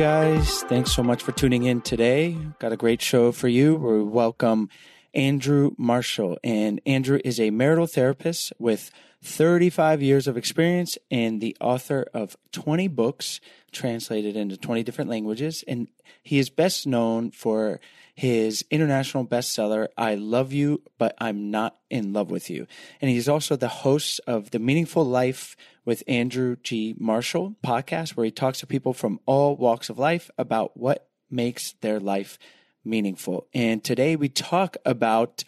Guys. Thanks so much for tuning in today. Got a great show for you. We welcome Andrew Marshall. And Andrew is a marital therapist with 35 years of experience and the author of 20 books translated into 20 different languages. And he is best known for his international bestseller, I Love You, But I'm Not in Love with You. And he's also the host of the Meaningful Life with Andrew G. Marshall podcast, where he talks to people from all walks of life about what makes their life meaningful. And today we talk about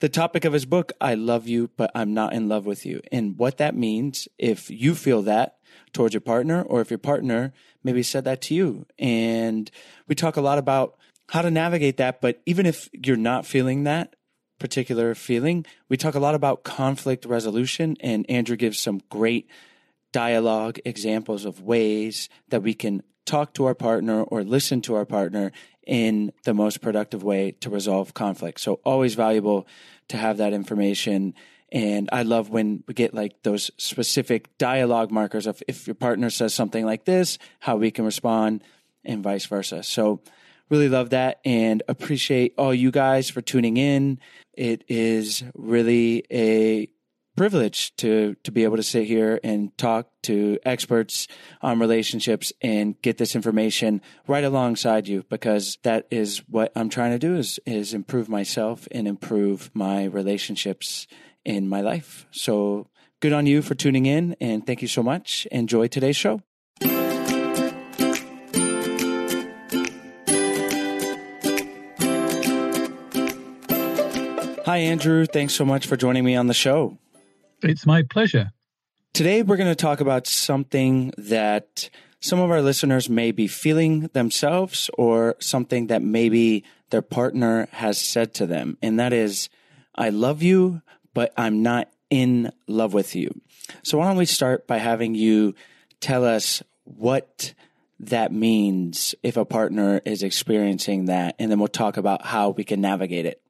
the topic of his book, I Love You, But I'm Not in Love with You, and what that means if you feel that towards your partner, or if your partner maybe said that to you. And we talk a lot about how to navigate that. But even if you're not feeling that particular feeling, we talk a lot about conflict resolution, and Andrew gives some great dialogue examples of ways that we can talk to our partner or listen to our partner in the most productive way to resolve conflict. So, always valuable to have that information. And I love when we get like those specific dialogue markers of if your partner says something like this, how we can respond and vice versa. So really love that and appreciate all you guys for tuning in. It is really a privilege to to be able to sit here and talk to experts on relationships and get this information right alongside you because that is what I'm trying to do is is improve myself and improve my relationships in my life. So good on you for tuning in and thank you so much. Enjoy today's show. Hi, Andrew. Thanks so much for joining me on the show. It's my pleasure. Today, we're going to talk about something that some of our listeners may be feeling themselves or something that maybe their partner has said to them. And that is, I love you, but I'm not in love with you. So, why don't we start by having you tell us what that means if a partner is experiencing that, and then we'll talk about how we can navigate it.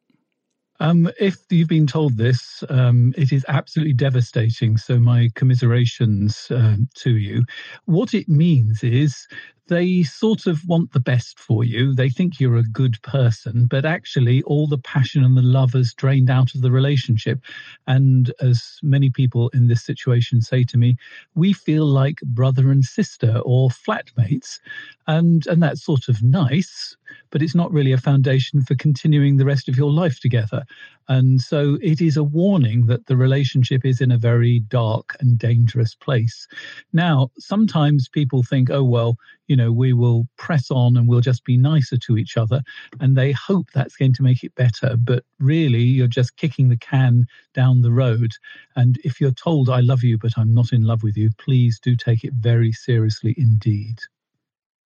Um, if you've been told this, um, it is absolutely devastating. So, my commiserations uh, to you. What it means is they sort of want the best for you. They think you're a good person, but actually, all the passion and the love is drained out of the relationship. And as many people in this situation say to me, we feel like brother and sister or flatmates. And, and that's sort of nice, but it's not really a foundation for continuing the rest of your life together. And so it is a warning that the relationship is in a very dark and dangerous place. Now, sometimes people think, oh, well, you know, we will press on and we'll just be nicer to each other. And they hope that's going to make it better. But really, you're just kicking the can down the road. And if you're told, I love you, but I'm not in love with you, please do take it very seriously indeed.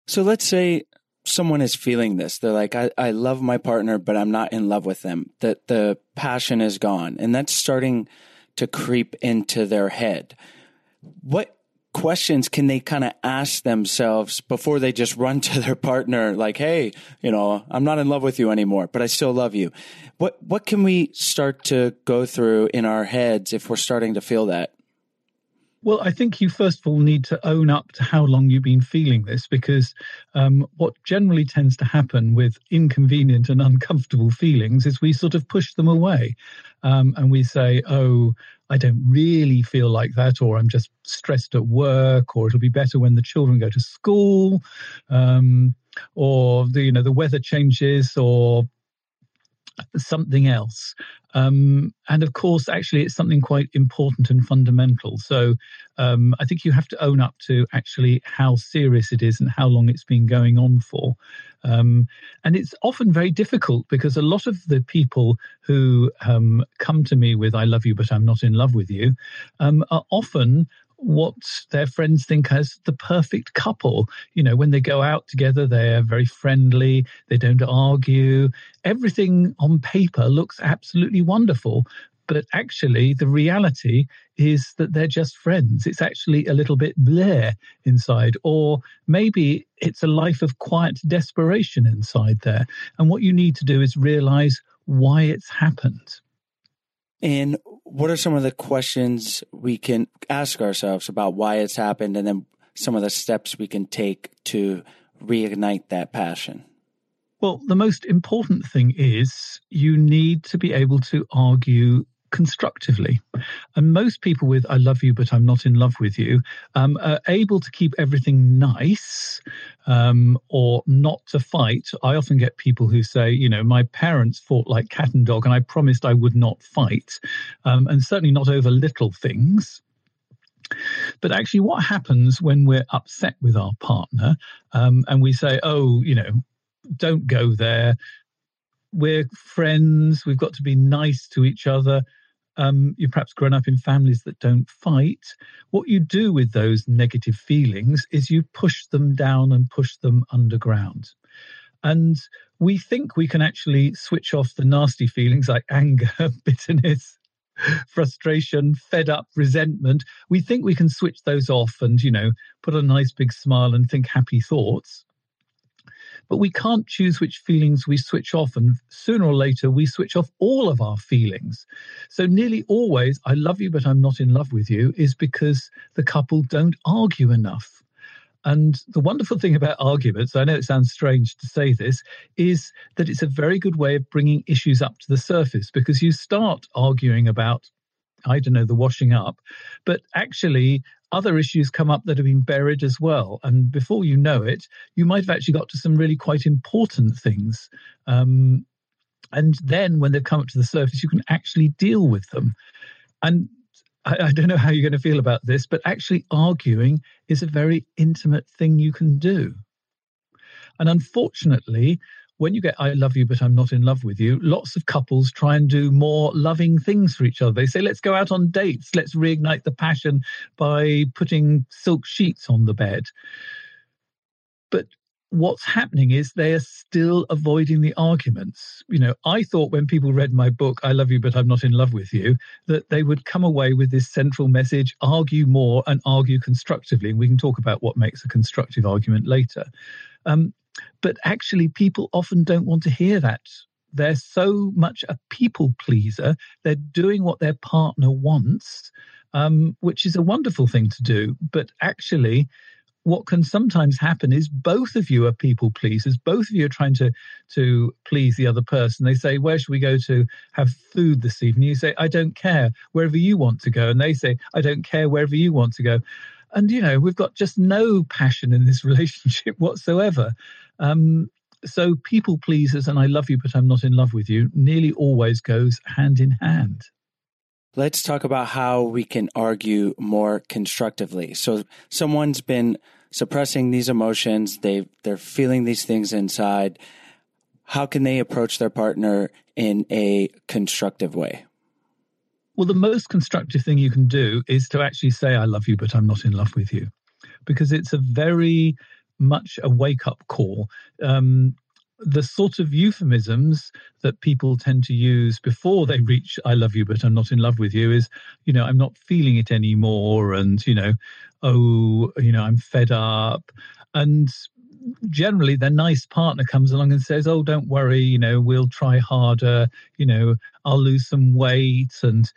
So let's say someone is feeling this. They're like, I, I love my partner, but I'm not in love with them. That the passion is gone. And that's starting to creep into their head. What questions can they kind of ask themselves before they just run to their partner like hey you know i'm not in love with you anymore but i still love you what what can we start to go through in our heads if we're starting to feel that well, I think you first of all need to own up to how long you've been feeling this because um, what generally tends to happen with inconvenient and uncomfortable feelings is we sort of push them away um, and we say, oh, I don't really feel like that, or I'm just stressed at work, or it'll be better when the children go to school, um, or the you know the weather changes, or something else. Um, and of course, actually, it's something quite important and fundamental. So um, I think you have to own up to actually how serious it is and how long it's been going on for. Um, and it's often very difficult because a lot of the people who um, come to me with, I love you, but I'm not in love with you, um, are often what their friends think as the perfect couple. You know, when they go out together, they're very friendly, they don't argue. Everything on paper looks absolutely wonderful. But actually, the reality is that they're just friends. It's actually a little bit bleh inside, or maybe it's a life of quiet desperation inside there. And what you need to do is realize why it's happened. And what are some of the questions we can ask ourselves about why it's happened and then some of the steps we can take to reignite that passion? Well, the most important thing is you need to be able to argue constructively. And most people with I love you, but I'm not in love with you um, are able to keep everything nice um, or not to fight. I often get people who say, you know, my parents fought like cat and dog, and I promised I would not fight, um, and certainly not over little things. But actually, what happens when we're upset with our partner um, and we say, oh, you know, don't go there. We're friends. We've got to be nice to each other um, you've perhaps grown up in families that don't fight, what you do with those negative feelings is you push them down and push them underground. And we think we can actually switch off the nasty feelings like anger, bitterness, frustration, fed up, resentment. We think we can switch those off and, you know, put a nice big smile and think happy thoughts. But we can't choose which feelings we switch off. And sooner or later, we switch off all of our feelings. So, nearly always, I love you, but I'm not in love with you, is because the couple don't argue enough. And the wonderful thing about arguments, I know it sounds strange to say this, is that it's a very good way of bringing issues up to the surface because you start arguing about, I don't know, the washing up, but actually other issues come up that have been buried as well. And before you know it, you might have actually got to some really quite important things. Um, and then when they've come up to the surface, you can actually deal with them. And I, I don't know how you're going to feel about this, but actually arguing is a very intimate thing you can do. And unfortunately, when you get I love you, but I'm not in love with you, lots of couples try and do more loving things for each other. They say, let's go out on dates, let's reignite the passion by putting silk sheets on the bed. But what's happening is they are still avoiding the arguments. You know, I thought when people read my book, I Love You, but I'm Not in Love with You, that they would come away with this central message argue more and argue constructively. And we can talk about what makes a constructive argument later. Um, but actually, people often don't want to hear that. They're so much a people pleaser. They're doing what their partner wants, um, which is a wonderful thing to do. But actually, what can sometimes happen is both of you are people pleasers. Both of you are trying to to please the other person. They say, "Where should we go to have food this evening?" You say, "I don't care. Wherever you want to go." And they say, "I don't care. Wherever you want to go." And you know, we've got just no passion in this relationship whatsoever. Um, so, people pleasers and I love you, but I'm not in love with you nearly always goes hand in hand. Let's talk about how we can argue more constructively. So someone's been suppressing these emotions, they they're feeling these things inside. How can they approach their partner in a constructive way? Well, the most constructive thing you can do is to actually say I love you but I'm not in love with you. Because it's a very much a wake up call. Um, the sort of euphemisms that people tend to use before they reach I love you, but I'm not in love with you is, you know, I'm not feeling it anymore. And, you know, oh, you know, I'm fed up. And generally the nice partner comes along and says, oh, don't worry, you know, we'll try harder, you know, I'll lose some weight. And,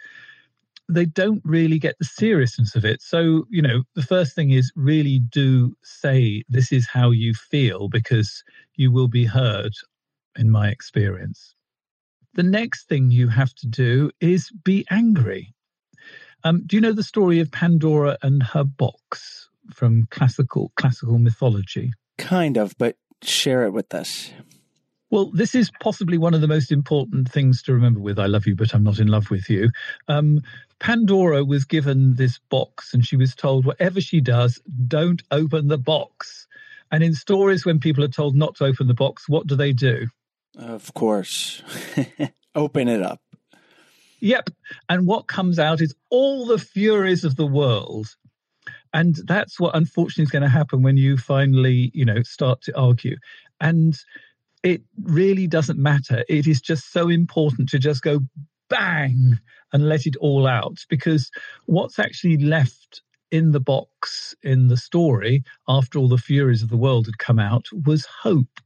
they don't really get the seriousness of it. So, you know, the first thing is really do say this is how you feel because you will be heard, in my experience. The next thing you have to do is be angry. Um, do you know the story of Pandora and her box from classical classical mythology? Kind of, but share it with us. Well, this is possibly one of the most important things to remember with I Love You, but I'm Not in Love with You. Um, Pandora was given this box and she was told, whatever she does, don't open the box. And in stories, when people are told not to open the box, what do they do? Of course, open it up. Yep. And what comes out is all the furies of the world. And that's what unfortunately is going to happen when you finally, you know, start to argue. And it really doesn't matter. It is just so important to just go bang and let it all out because what's actually left in the box in the story after all the furies of the world had come out was hope.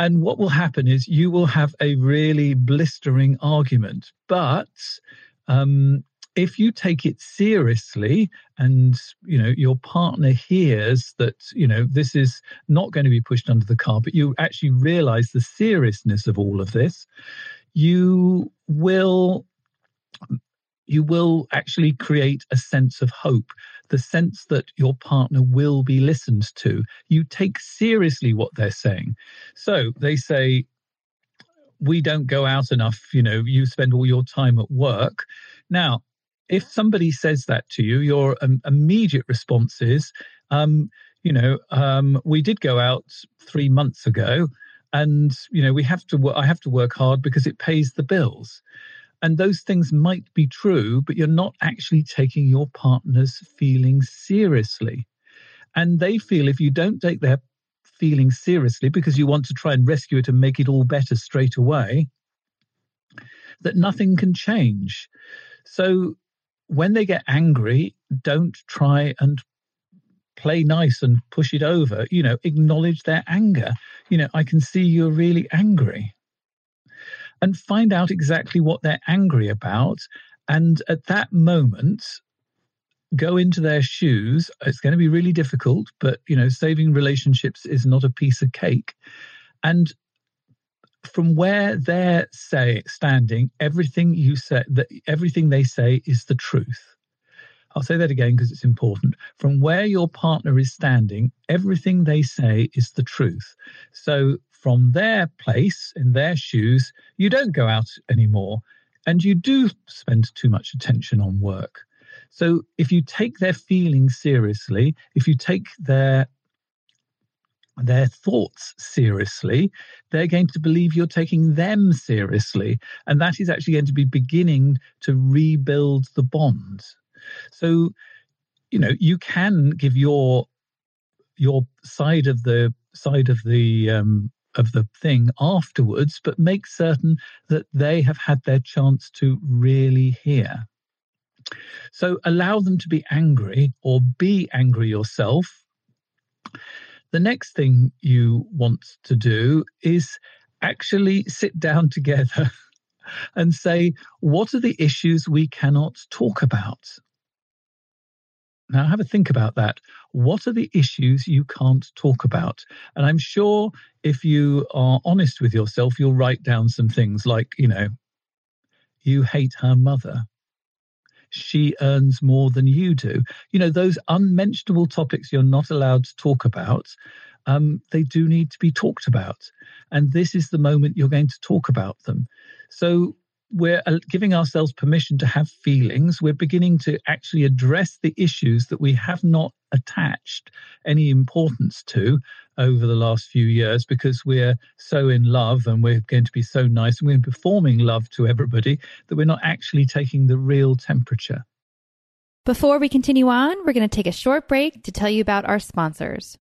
And what will happen is you will have a really blistering argument, but um, if you take it seriously and you know your partner hears that you know this is not going to be pushed under the carpet you actually realize the seriousness of all of this you will you will actually create a sense of hope the sense that your partner will be listened to. You take seriously what they're saying. So they say we don't go out enough you know you spend all your time at work. Now if somebody says that to you, your um, immediate response is, um, you know, um, we did go out three months ago, and you know, we have to. I have to work hard because it pays the bills. And those things might be true, but you're not actually taking your partner's feelings seriously. And they feel if you don't take their feelings seriously because you want to try and rescue it and make it all better straight away, that nothing can change. So when they get angry, don't try and play nice and push it over. You know, acknowledge their anger. You know, I can see you're really angry. And find out exactly what they're angry about. And at that moment, go into their shoes. It's going to be really difficult, but you know, saving relationships is not a piece of cake. And from where they're say standing, everything you say that everything they say is the truth. I'll say that again because it's important. From where your partner is standing, everything they say is the truth. So from their place in their shoes, you don't go out anymore and you do spend too much attention on work. So if you take their feelings seriously, if you take their their thoughts seriously, they're going to believe you're taking them seriously. And that is actually going to be beginning to rebuild the bond. So, you know, you can give your your side of the side of the um, of the thing afterwards, but make certain that they have had their chance to really hear. So allow them to be angry or be angry yourself the next thing you want to do is actually sit down together and say, what are the issues we cannot talk about? Now, have a think about that. What are the issues you can't talk about? And I'm sure if you are honest with yourself, you'll write down some things like, you know, you hate her mother she earns more than you do. You know, those unmentionable topics you're not allowed to talk about, um, they do need to be talked about. And this is the moment you're going to talk about them. So we're uh, giving ourselves permission to have feelings. We're beginning to actually address the issues that we have not attached any importance to over the last few years because we're so in love and we're going to be so nice and we're performing love to everybody that we're not actually taking the real temperature. Before we continue on, we're going to take a short break to tell you about our sponsors.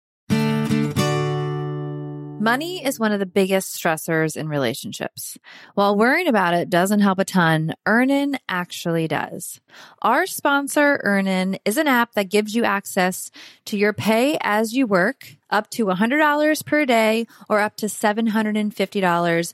Money is one of the biggest stressors in relationships. While worrying about it doesn't help a ton, Earnin actually does. Our sponsor, Earnin, is an app that gives you access to your pay as you work, up to $100 per day or up to $750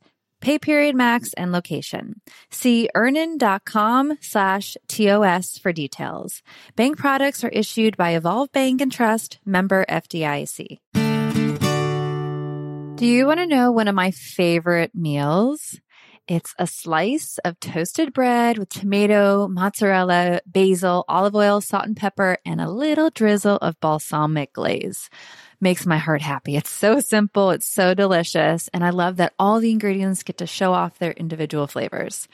pay period max, and location. See earnin.com slash TOS for details. Bank products are issued by Evolve Bank and Trust, member FDIC. Do you want to know one of my favorite meals? It's a slice of toasted bread with tomato, mozzarella, basil, olive oil, salt and pepper, and a little drizzle of balsamic glaze makes my heart happy. It's so simple. It's so delicious. And I love that all the ingredients get to show off their individual flavors.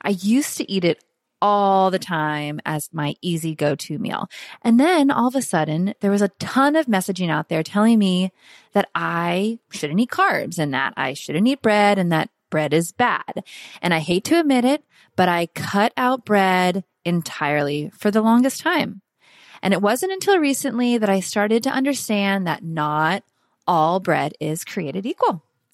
I used to eat it all the time as my easy go to meal. And then all of a sudden, there was a ton of messaging out there telling me that I shouldn't eat carbs and that I shouldn't eat bread and that bread is bad. And I hate to admit it, but I cut out bread entirely for the longest time. And it wasn't until recently that I started to understand that not all bread is created equal.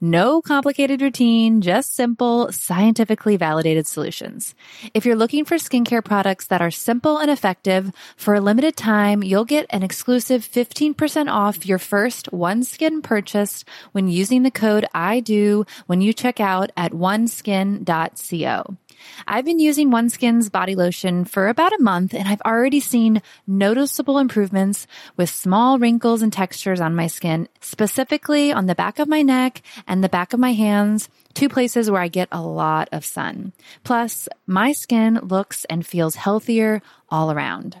no complicated routine, just simple, scientifically validated solutions. If you're looking for skincare products that are simple and effective, for a limited time, you'll get an exclusive 15% off your first OneSkin purchase when using the code I do when you check out at oneskin.co. I've been using OneSkin's body lotion for about a month and I've already seen noticeable improvements with small wrinkles and textures on my skin, specifically on the back of my neck and the back of my hands, two places where I get a lot of sun. Plus, my skin looks and feels healthier all around.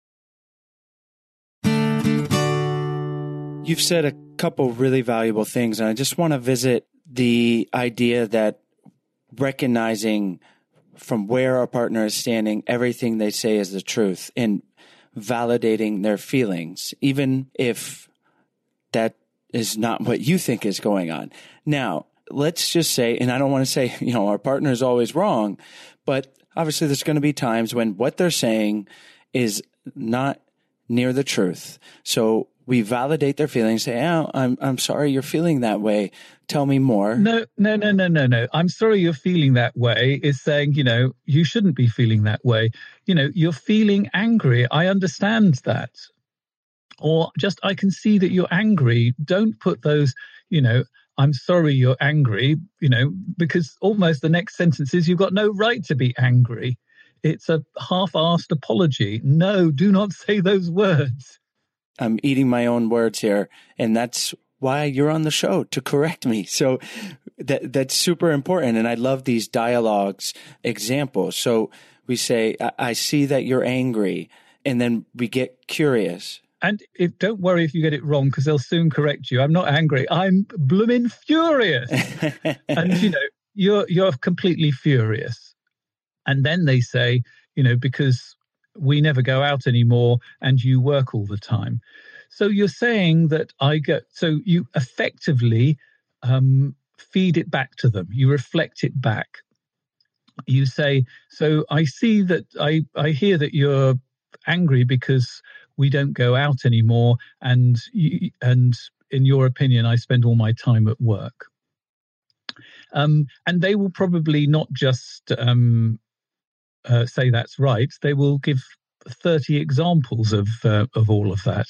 You've said a couple really valuable things, and I just want to visit the idea that recognizing from where our partner is standing, everything they say is the truth, and validating their feelings, even if that is not what you think is going on. Now, let's just say, and I don't want to say, you know, our partner is always wrong, but obviously there's going to be times when what they're saying is not near the truth. So we validate their feelings, say, oh, I'm, I'm sorry you're feeling that way. Tell me more. No, no, no, no, no, no. I'm sorry you're feeling that way is saying, you know, you shouldn't be feeling that way. You know, you're feeling angry. I understand that. Or just, I can see that you're angry. Don't put those, you know, I'm sorry you're angry, you know, because almost the next sentence is you've got no right to be angry. It's a half assed apology. No, do not say those words. I'm eating my own words here. And that's why you're on the show to correct me. So that, that's super important. And I love these dialogues examples. So we say, I, I see that you're angry. And then we get curious. And if, don't worry if you get it wrong because they'll soon correct you. I'm not angry. I'm blooming furious. and you know, you're you're completely furious. And then they say, you know, because we never go out anymore and you work all the time. So you're saying that I get, so you effectively um, feed it back to them, you reflect it back. You say, so I see that, I, I hear that you're angry because we don't go out anymore and you, and in your opinion i spend all my time at work Um, and they will probably not just um, uh, say that's right, they will give 30 examples of uh, of all of that.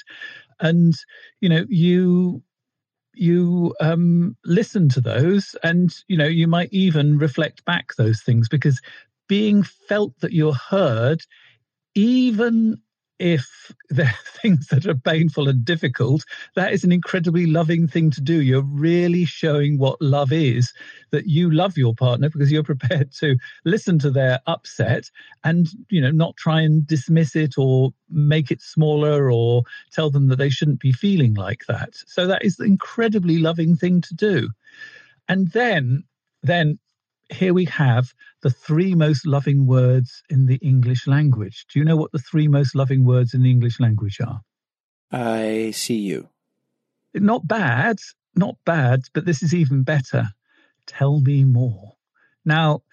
And you know you you um, listen to those and you know you might even reflect back those things because being felt that you're heard even if there are things that are painful and difficult, that is an incredibly loving thing to do. You're really showing what love is that you love your partner because you're prepared to listen to their upset and, you know, not try and dismiss it or make it smaller or tell them that they shouldn't be feeling like that. So that is an incredibly loving thing to do. And then, then here we have the three most loving words in the English language. Do you know what the three most loving words in the English language are? I see you. Not bad, not bad, but this is even better. Tell me more. Now,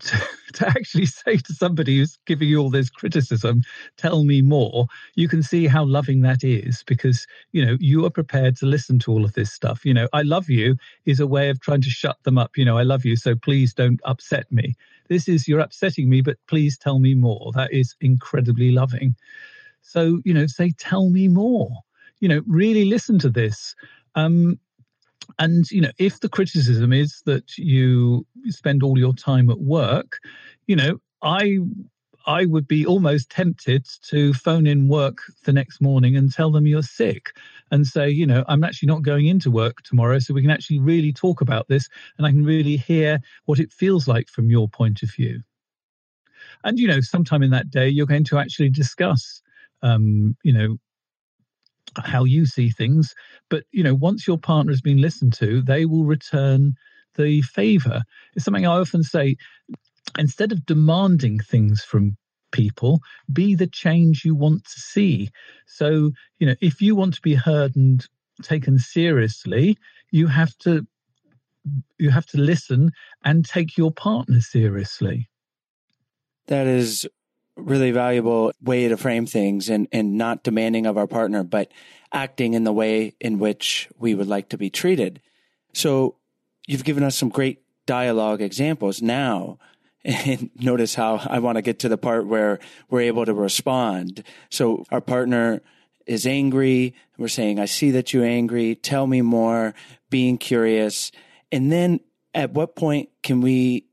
to, to, actually say to somebody who's giving you all this criticism, tell me more, you can see how loving that is because, you know, you are prepared to listen to all of this stuff. You know, I love you is a way of trying to shut them up. You know, I love you, so please don't upset me. This is, you're upsetting me, but please tell me more. That is incredibly loving. So, you know, say, tell me more. You know, really listen to this. Um, and you know if the criticism is that you spend all your time at work you know i i would be almost tempted to phone in work the next morning and tell them you're sick and say you know i'm actually not going into work tomorrow so we can actually really talk about this and i can really hear what it feels like from your point of view. And you know sometime in that day you're going to actually discuss um, you know how you see things. But you know, once your partner has been listened to, they will return the favor. It's something I often say. Instead of demanding things from people, be the change you want to see. So, you know, if you want to be heard and taken seriously, you have to you have to listen and take your partner seriously. That is really valuable way to frame things and, and not demanding of our partner, but acting in the way in which we would like to be treated. So you've given us some great dialogue examples now. And notice how I want to get to the part where we're able to respond. So our partner is angry. We're saying, I see that you're angry. Tell me more, being curious. And then at what point can we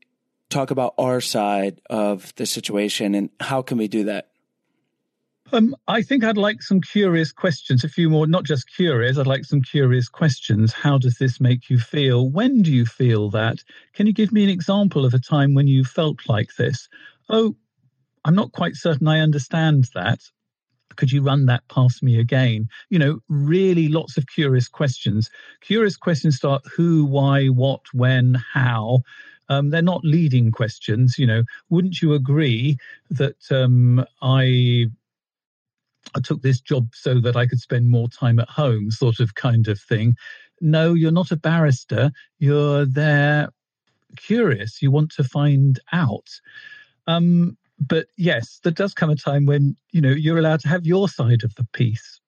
talk about our side of the situation and how can we do that? Um, I think I'd like some curious questions, a few more, not just curious, I'd like some curious questions. How does this make you feel? When do you feel that? Can you give me an example of a time when you felt like this? Oh, I'm not quite certain I understand that. Could you run that past me again? You know, really lots of curious questions. Curious questions start who, why, what, when, how. Um, they're not leading questions. You know, wouldn't you agree that um, I I took this job so that I could spend more time at home, sort of kind of thing. No, you're not a barrister. You're there curious. You want to find out. Um, but yes, there does come a time when you know you're allowed to have your side of the piece.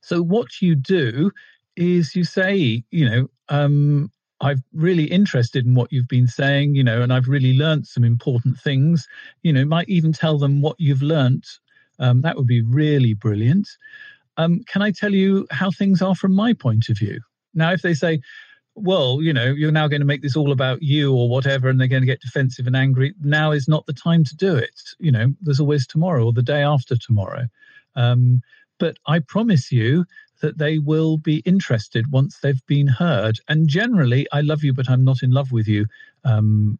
So what you do is you say, you know, um, I'm really interested in what you've been saying, you know, and I've really learned some important things. You know, might even tell them what you've learned. Um, that would be really brilliant. Um, can I tell you how things are from my point of view? Now, if they say, well, you know, you're now going to make this all about you or whatever, and they're going to get defensive and angry, now is not the time to do it. You know, there's always tomorrow or the day after tomorrow. Um, but I promise you that they will be interested once they've been heard. And generally, I love you, but I'm not in love with you. Um,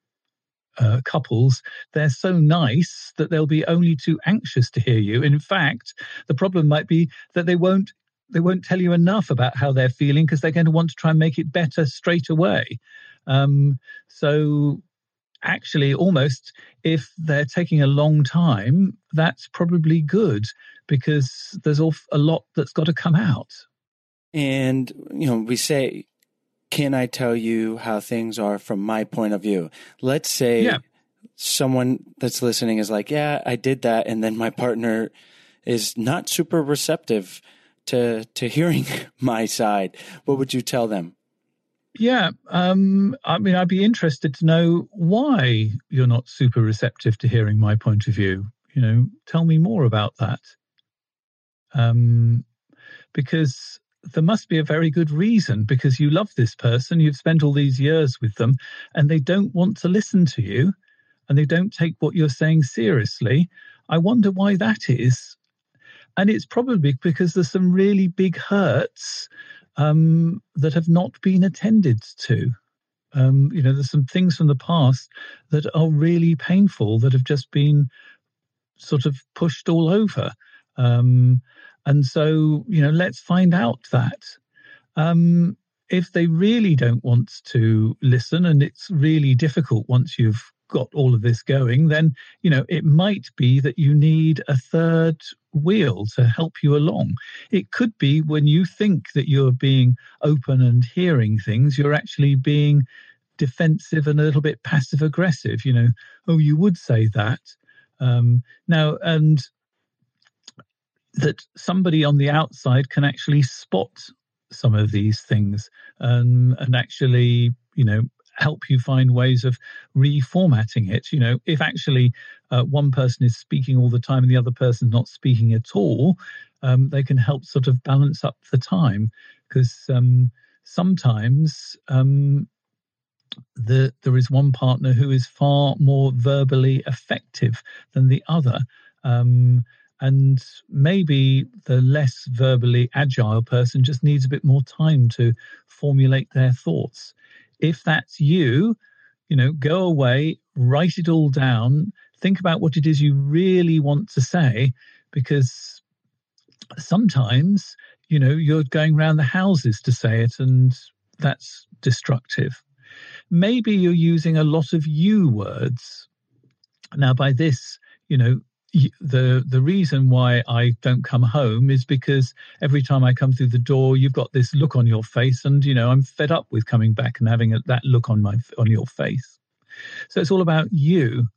uh, couples, they're so nice that they'll be only too anxious to hear you. In fact, the problem might be that they won't they won't tell you enough about how they're feeling because they're going to want to try and make it better straight away. Um, so actually almost if they're taking a long time that's probably good because there's a lot that's got to come out. And you know we say can i tell you how things are from my point of view? Let's say yeah. someone that's listening is like yeah i did that and then my partner is not super receptive to to hearing my side. What would you tell them Yeah, um, I mean, I'd be interested to know why you're not super receptive to hearing my point of view. You know, tell me more about that. Um, because there must be a very good reason because you love this person, you've spent all these years with them, and they don't want to listen to you and they don't take what you're saying seriously. I wonder why that is. And it's probably because there's some really big hurts um, that have not been attended to. Um, you know, there's some things from the past that are really painful that have just been sort of pushed all over. Um, and so, you know, let's find out that. Um, if they really don't want to listen and it's really difficult once you've got all of this going, then, you know, it might be that you need a third wheel to help you along. It could be when you think that you're being open and hearing things, you're actually being defensive and a little bit passive aggressive. You know, oh, you would say that. Um, now, and that somebody on the outside can actually spot some of these things um, and actually, you know, help you find ways of reformatting it. You know, if actually uh, one person is speaking all the time and the other person's not speaking at all, um, they can help sort of balance up the time because um, sometimes um, the, there is one partner who is far more verbally effective than the other. Um, and maybe the less verbally agile person just needs a bit more time to formulate their thoughts if that's you, you know, go away, write it all down, think about what it is you really want to say, because sometimes, you know, you're going around the houses to say it, and that's destructive. Maybe you're using a lot of you words. Now, by this, you know, the the reason why I don't come home is because every time I come through the door, you've got this look on your face, and you know I'm fed up with coming back and having a, that look on my on your face. So it's all about you.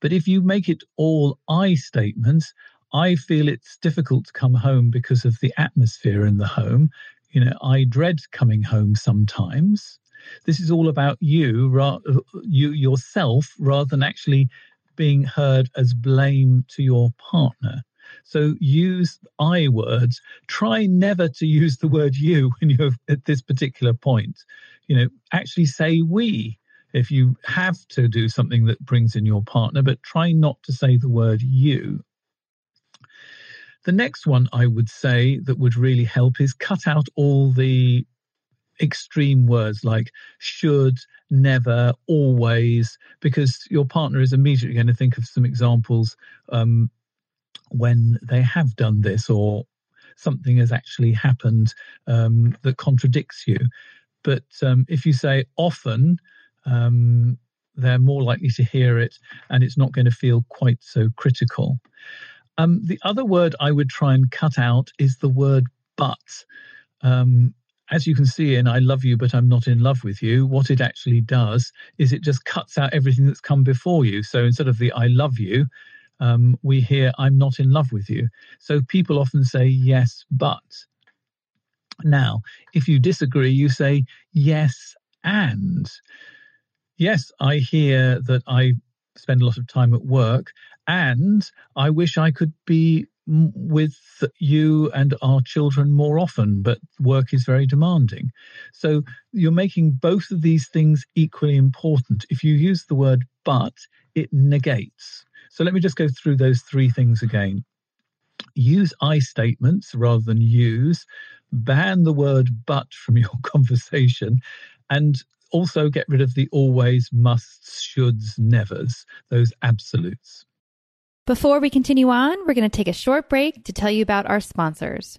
But if you make it all I statements, I feel it's difficult to come home because of the atmosphere in the home. You know, I dread coming home sometimes. This is all about you, you yourself, rather than actually being heard as blame to your partner. So use I words. Try never to use the word you when you're at this particular point. You know, actually say we if you have to do something that brings in your partner, but try not to say the word you. The next one I would say that would really help is cut out all the extreme words like should, never, always, because your partner is immediately going to think of some examples um, when they have done this or something has actually happened um, that contradicts you. But um, if you say often, um, they're more likely to hear it and it's not going to feel quite so critical. Um, the other word I would try and cut out is the word but. Um, as you can see in I Love You, but I'm Not in Love with You, what it actually does is it just cuts out everything that's come before you. So instead of the I love you, um, we hear I'm not in love with you. So people often say yes, but. Now, if you disagree, you say yes, and. Yes, I hear that I spend a lot of time at work, and I wish I could be with you and our children more often, but work is very demanding. So you're making both of these things equally important. If you use the word but, it negates. So let me just go through those three things again. Use I statements rather than use, ban the word but from your conversation, and also get rid of the always, musts, shoulds, nevers, those absolutes. Before we continue on, we're going to take a short break to tell you about our sponsors.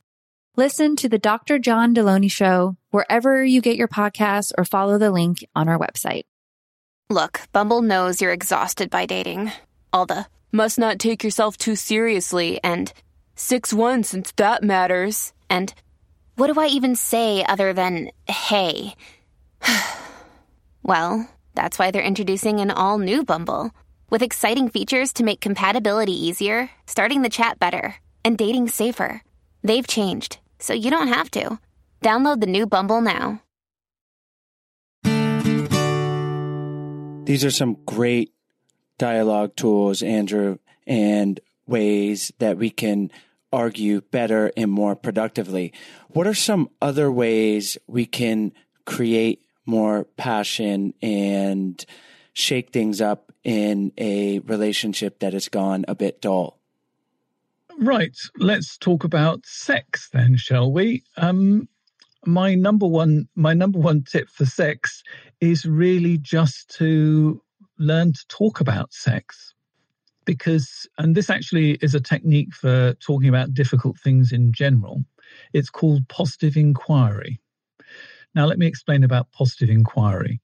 Listen to the Dr. John Delony Show wherever you get your podcasts or follow the link on our website. Look, Bumble knows you're exhausted by dating. All the must not take yourself too seriously and 6 1 since that matters. And what do I even say other than hey? well, that's why they're introducing an all new Bumble with exciting features to make compatibility easier, starting the chat better, and dating safer. They've changed, so you don't have to. Download the new Bumble now. These are some great dialogue tools, Andrew, and ways that we can argue better and more productively. What are some other ways we can create more passion and shake things up in a relationship that has gone a bit dull? Right. Let's talk about sex then, shall we? Um, my number one, my number one tip for sex is really just to learn to talk about sex, because, and this actually is a technique for talking about difficult things in general. It's called positive inquiry. Now, let me explain about positive inquiry.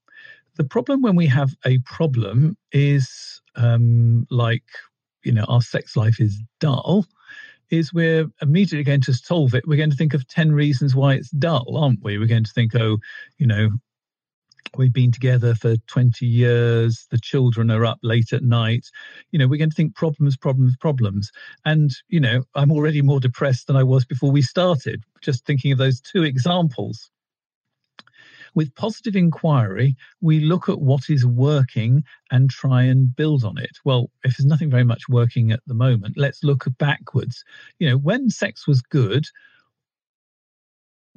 The problem when we have a problem is um, like, you know, our sex life is dull is we're immediately going to solve it. We're going to think of 10 reasons why it's dull, aren't we? We're going to think, oh, you know, we've been together for 20 years, the children are up late at night. You know, we're going to think problems, problems, problems. And, you know, I'm already more depressed than I was before we started, just thinking of those two examples. With positive inquiry, we look at what is working and try and build on it. Well, if there's nothing very much working at the moment, let's look backwards. You know, when sex was good,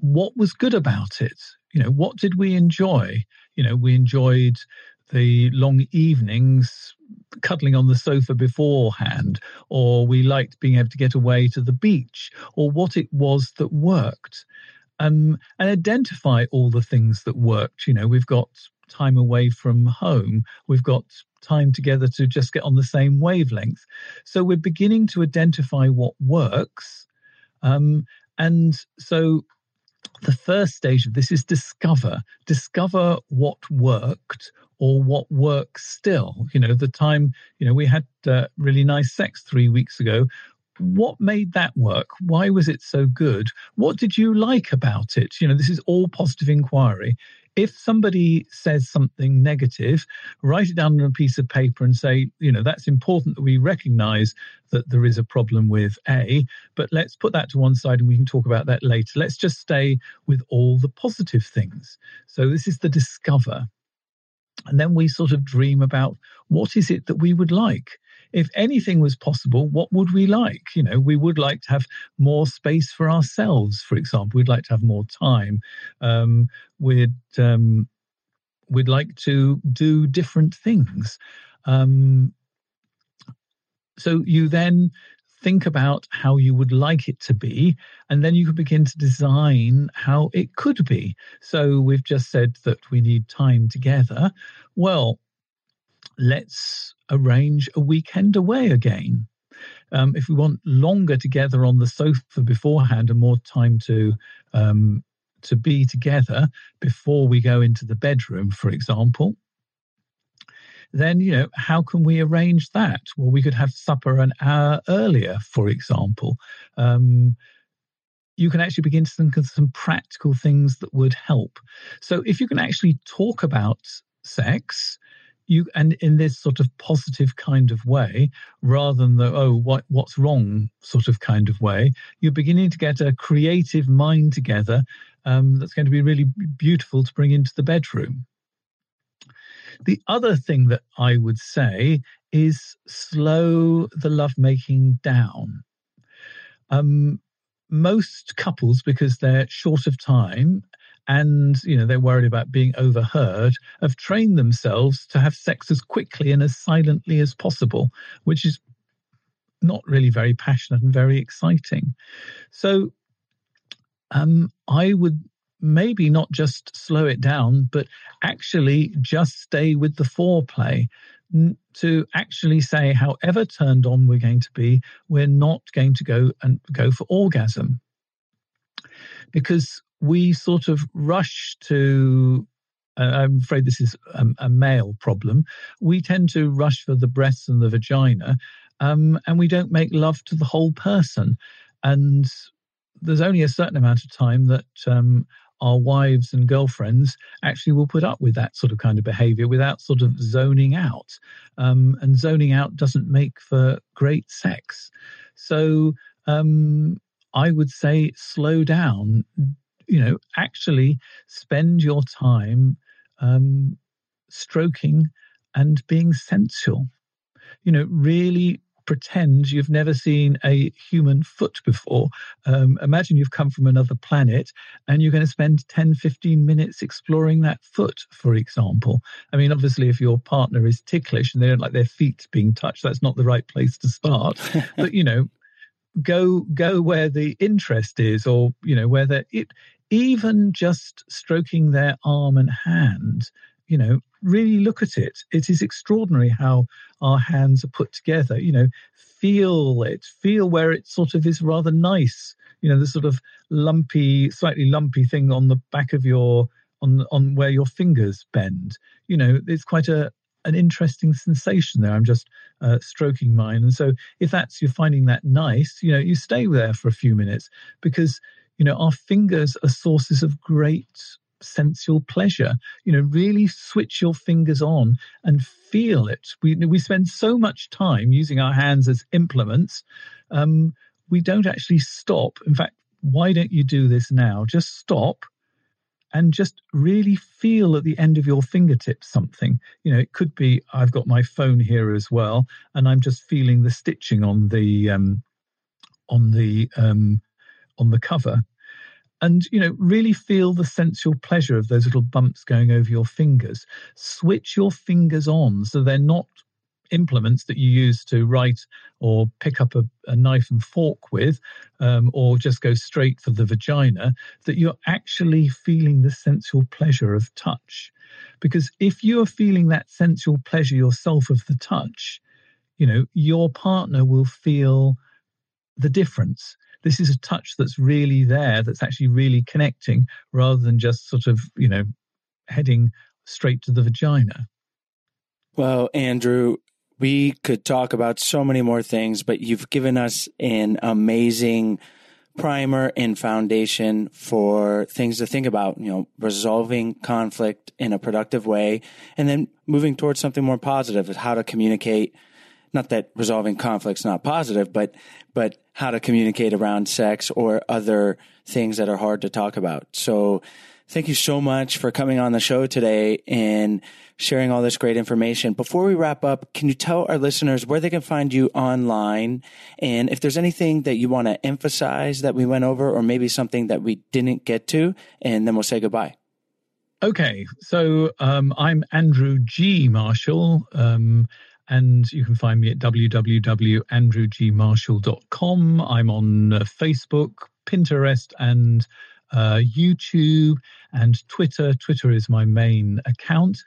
what was good about it? You know, what did we enjoy? You know, we enjoyed the long evenings cuddling on the sofa beforehand, or we liked being able to get away to the beach, or what it was that worked um, and identify all the things that worked. You know, we've got time away from home, we've got time together to just get on the same wavelength. So we're beginning to identify what works. Um, and so the first stage of this is discover discover what worked or what works still you know the time you know we had uh, really nice sex three weeks ago what made that work? Why was it so good? What did you like about it? You know, this is all positive inquiry. If somebody says something negative, write it down on a piece of paper and say, you know, that's important that we recognize that there is a problem with A, but let's put that to one side and we can talk about that later. Let's just stay with all the positive things. So this is the discover. And then we sort of dream about what is it that we would like? If anything was possible, what would we like? You know, we would like to have more space for ourselves, for example. We'd like to have more time. Um, we'd um, we'd like to do different things. Um, so you then think about how you would like it to be, and then you can begin to design how it could be. So we've just said that we need time together. Well, let's arrange a weekend away again. Um, if we want longer together on the sofa beforehand and more time to um, to be together before we go into the bedroom, for example, then you know how can we arrange that? Well, we could have supper an hour earlier, for example. Um, you can actually begin to think of some practical things that would help. So, if you can actually talk about sex, you and in this sort of positive kind of way rather than the oh what what's wrong sort of kind of way you're beginning to get a creative mind together um, that's going to be really beautiful to bring into the bedroom. The other thing that i would say is slow the lovemaking down. Um, most couples because they're short of time and you know they're worried about being overheard have trained themselves to have sex as quickly and as silently as possible which is not really very passionate and very exciting. So um, i would maybe not just slow it down but actually just stay with the foreplay. To actually say however turned on we're going to be we're not going to go and go for orgasm. Because we sort of rush to uh, I'm afraid this is a, a, male problem. We tend to rush for the breasts and the vagina, um, and we don't make love to the whole person. And there's only a certain amount of time that um, our wives and girlfriends actually will put up with that sort of kind of behavior without sort of zoning out. Um, and zoning out doesn't make for great sex. So um, I would say slow down you know, actually spend your time um, stroking and being sensual. You know, really pretend you've never seen a human foot before. Um, imagine you've come from another planet and you're going to spend 10, 15 minutes exploring that foot, for example. I mean, obviously, if your partner is ticklish and they don't like their feet being touched, that's not the right place to start. but, you know, go go where the interest is or you know where the it even just stroking their arm and hand, you know, really look at it. It is extraordinary how our hands are put together. You know, feel it, feel where it sort of is rather nice. You know, the sort of lumpy, slightly lumpy thing on the back of your on on where your fingers bend. You know, it's quite a an interesting sensation there. I'm just uh, stroking mine, and so if that's you're finding that nice, you know, you stay there for a few minutes because you know, our fingers are sources of great sensual pleasure. You know, really switch your fingers on and feel it. We we spend so much time using our hands as implements. Um, we don't actually stop. In fact, why don't you do this now? Just stop and just really feel at the end of your fingertips something. You know, it could be I've got my phone here as well, and I'm just feeling the stitching on the um, on the um, on the cover and you know really feel the sensual pleasure of those little bumps going over your fingers. Switch your fingers on so they're not implements that you use to write or pick up a, a knife and fork with um, or just go straight for the vagina that you're actually feeling the sensual pleasure of touch. Because if you're feeling that sensual pleasure yourself of the touch you know your partner will feel the difference this is a touch that's really there, that's actually really connecting, rather than just sort of, you know, heading straight to the vagina. Well, Andrew, we could talk about so many more things, but you've given us an amazing primer and foundation for things to think about, you know, resolving conflict in a productive way and then moving towards something more positive, how to communicate not that resolving conflicts not positive, but but how to communicate around sex or other things that are hard to talk about. So thank you so much for coming on the show today and sharing all this great information. Before we wrap up, can you tell our listeners where they can find you online and if there's anything that you want to emphasize that we went over or maybe something that we didn't get to and then we'll say goodbye. Okay, so um, I'm Andrew G. Marshall. Um, and you can find me at www.andrewgmarshall.com. I'm on uh, Facebook, Pinterest, and uh, YouTube and Twitter. Twitter is my main account.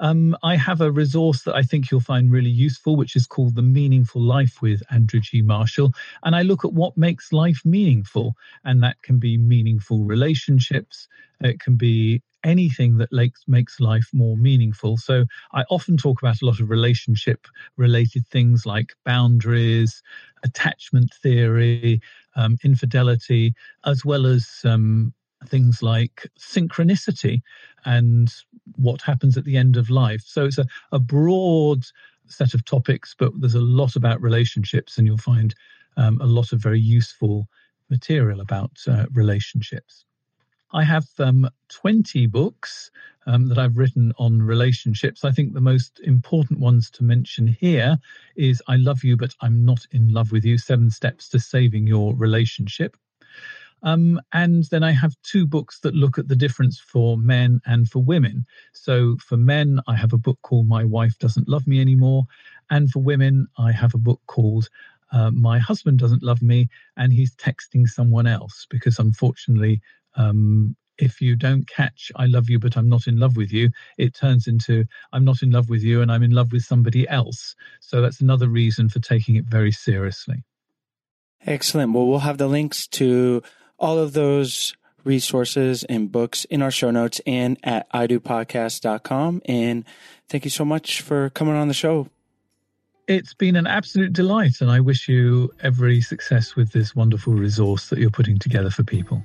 Um, I have a resource that I think you'll find really useful, which is called The Meaningful Life with Andrew G. Marshall. And I look at what makes life meaningful, and that can be meaningful relationships, it can be anything that makes, makes life more meaningful. So I often talk about a lot of relationship related things like boundaries, attachment theory, um, infidelity, as well as um, things like synchronicity and what happens at the end of life. So it's a, a broad set of topics, but there's a lot about relationships, and you'll find um, a lot of very useful material about uh, relationships. I have um, 20 books um, that I've written on relationships. I think the most important ones to mention here is I Love You, but I'm Not in Love with You Seven Steps to Saving Your Relationship. Um, and then I have two books that look at the difference for men and for women. So for men, I have a book called My Wife Doesn't Love Me Anymore. And for women, I have a book called uh, My Husband Doesn't Love Me and He's Texting Someone Else. Because unfortunately, um, if you don't catch I love you, but I'm not in love with you, it turns into I'm not in love with you and I'm in love with somebody else. So that's another reason for taking it very seriously. Excellent. Well, we'll have the links to all of those resources and books in our show notes and at idopodcast.com. And thank you so much for coming on the show. It's been an absolute delight, and I wish you every success with this wonderful resource that you're putting together for people.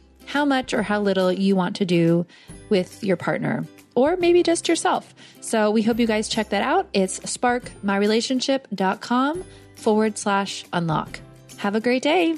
how much or how little you want to do with your partner or maybe just yourself. So we hope you guys check that out. It's sparkmyrelationship.com forward slash unlock. Have a great day.